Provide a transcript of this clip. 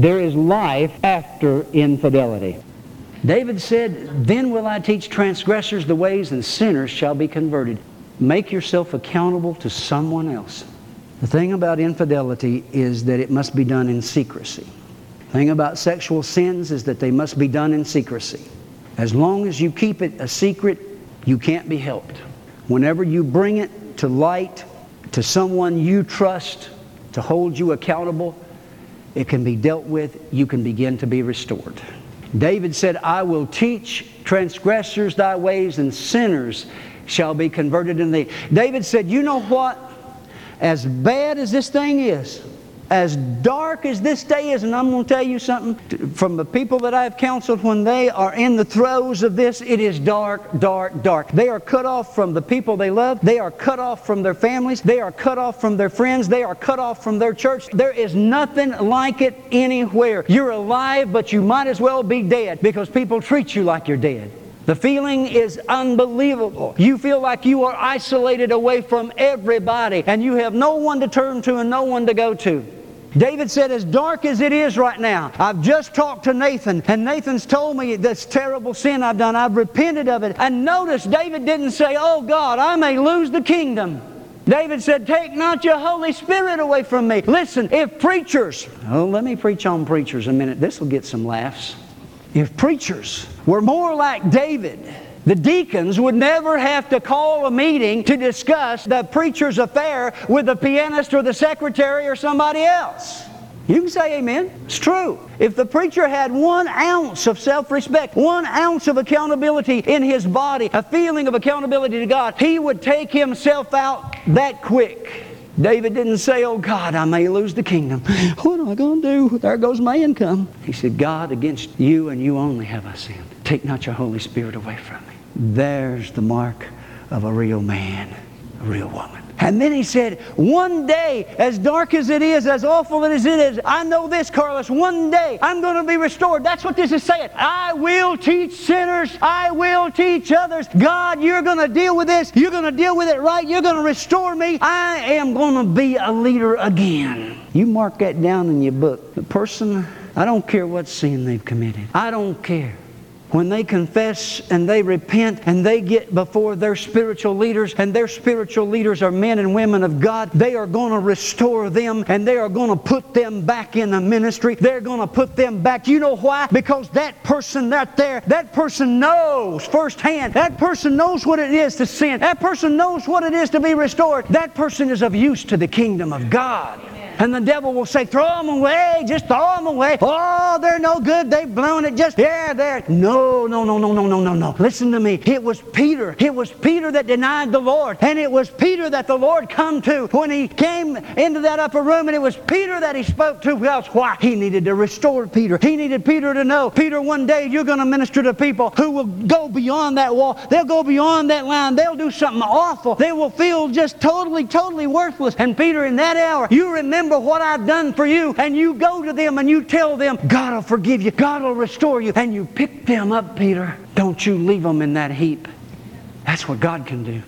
there is life after infidelity. David said, Then will I teach transgressors the ways, and sinners shall be converted. Make yourself accountable to someone else. The thing about infidelity is that it must be done in secrecy. The thing about sexual sins is that they must be done in secrecy. As long as you keep it a secret, you can't be helped. Whenever you bring it to light to someone you trust to hold you accountable, it can be dealt with, you can begin to be restored. David said, I will teach transgressors thy ways, and sinners shall be converted in thee. David said, You know what? As bad as this thing is, as dark as this day is, and I'm going to tell you something from the people that I've counseled when they are in the throes of this, it is dark, dark, dark. They are cut off from the people they love. They are cut off from their families. They are cut off from their friends. They are cut off from their church. There is nothing like it anywhere. You're alive, but you might as well be dead because people treat you like you're dead. The feeling is unbelievable. You feel like you are isolated away from everybody and you have no one to turn to and no one to go to. David said, as dark as it is right now, I've just talked to Nathan, and Nathan's told me this terrible sin I've done. I've repented of it. And notice, David didn't say, Oh God, I may lose the kingdom. David said, Take not your Holy Spirit away from me. Listen, if preachers, oh, let me preach on preachers a minute. This will get some laughs. If preachers were more like David, the deacons would never have to call a meeting to discuss the preacher's affair with the pianist or the secretary or somebody else. You can say amen. It's true. If the preacher had one ounce of self respect, one ounce of accountability in his body, a feeling of accountability to God, he would take himself out that quick. David didn't say, Oh God, I may lose the kingdom. What am I going to do? There goes my income. He said, God, against you and you only have I sinned. Take not your Holy Spirit away from me. There's the mark of a real man, a real woman. And then he said, One day, as dark as it is, as awful as it is, I know this, Carlos, one day I'm going to be restored. That's what this is saying. I will teach sinners, I will teach others. God, you're going to deal with this. You're going to deal with it right. You're going to restore me. I am going to be a leader again. You mark that down in your book. The person, I don't care what sin they've committed, I don't care when they confess and they repent and they get before their spiritual leaders, and their spiritual leaders are men and women of God, they are going to restore them and they are going to put them back in the ministry. They're going to put them back. You know why? Because that person right there, that person knows firsthand. That person knows what it is to sin. That person knows what it is to be restored. That person is of use to the kingdom of God. And the devil will say, throw them away, just throw them away. Oh, they're no good. They've blown it. Just, yeah, there. No, no, no, no, no, no, no, no. Listen to me. It was Peter. It was Peter that denied the Lord. And it was Peter that the Lord come to when he came into that upper room. And it was Peter that he spoke to. Well, why? He needed to restore Peter. He needed Peter to know, Peter, one day you're going to minister to people who will go beyond that wall. They'll go beyond that line. They'll do something awful. They will feel just totally, totally worthless. And Peter, in that hour, you remember remember what I've done for you, and you go to them and you tell them, God will forgive you, God will restore you, and you pick them up, Peter. Don't you leave them in that heap. That's what God can do.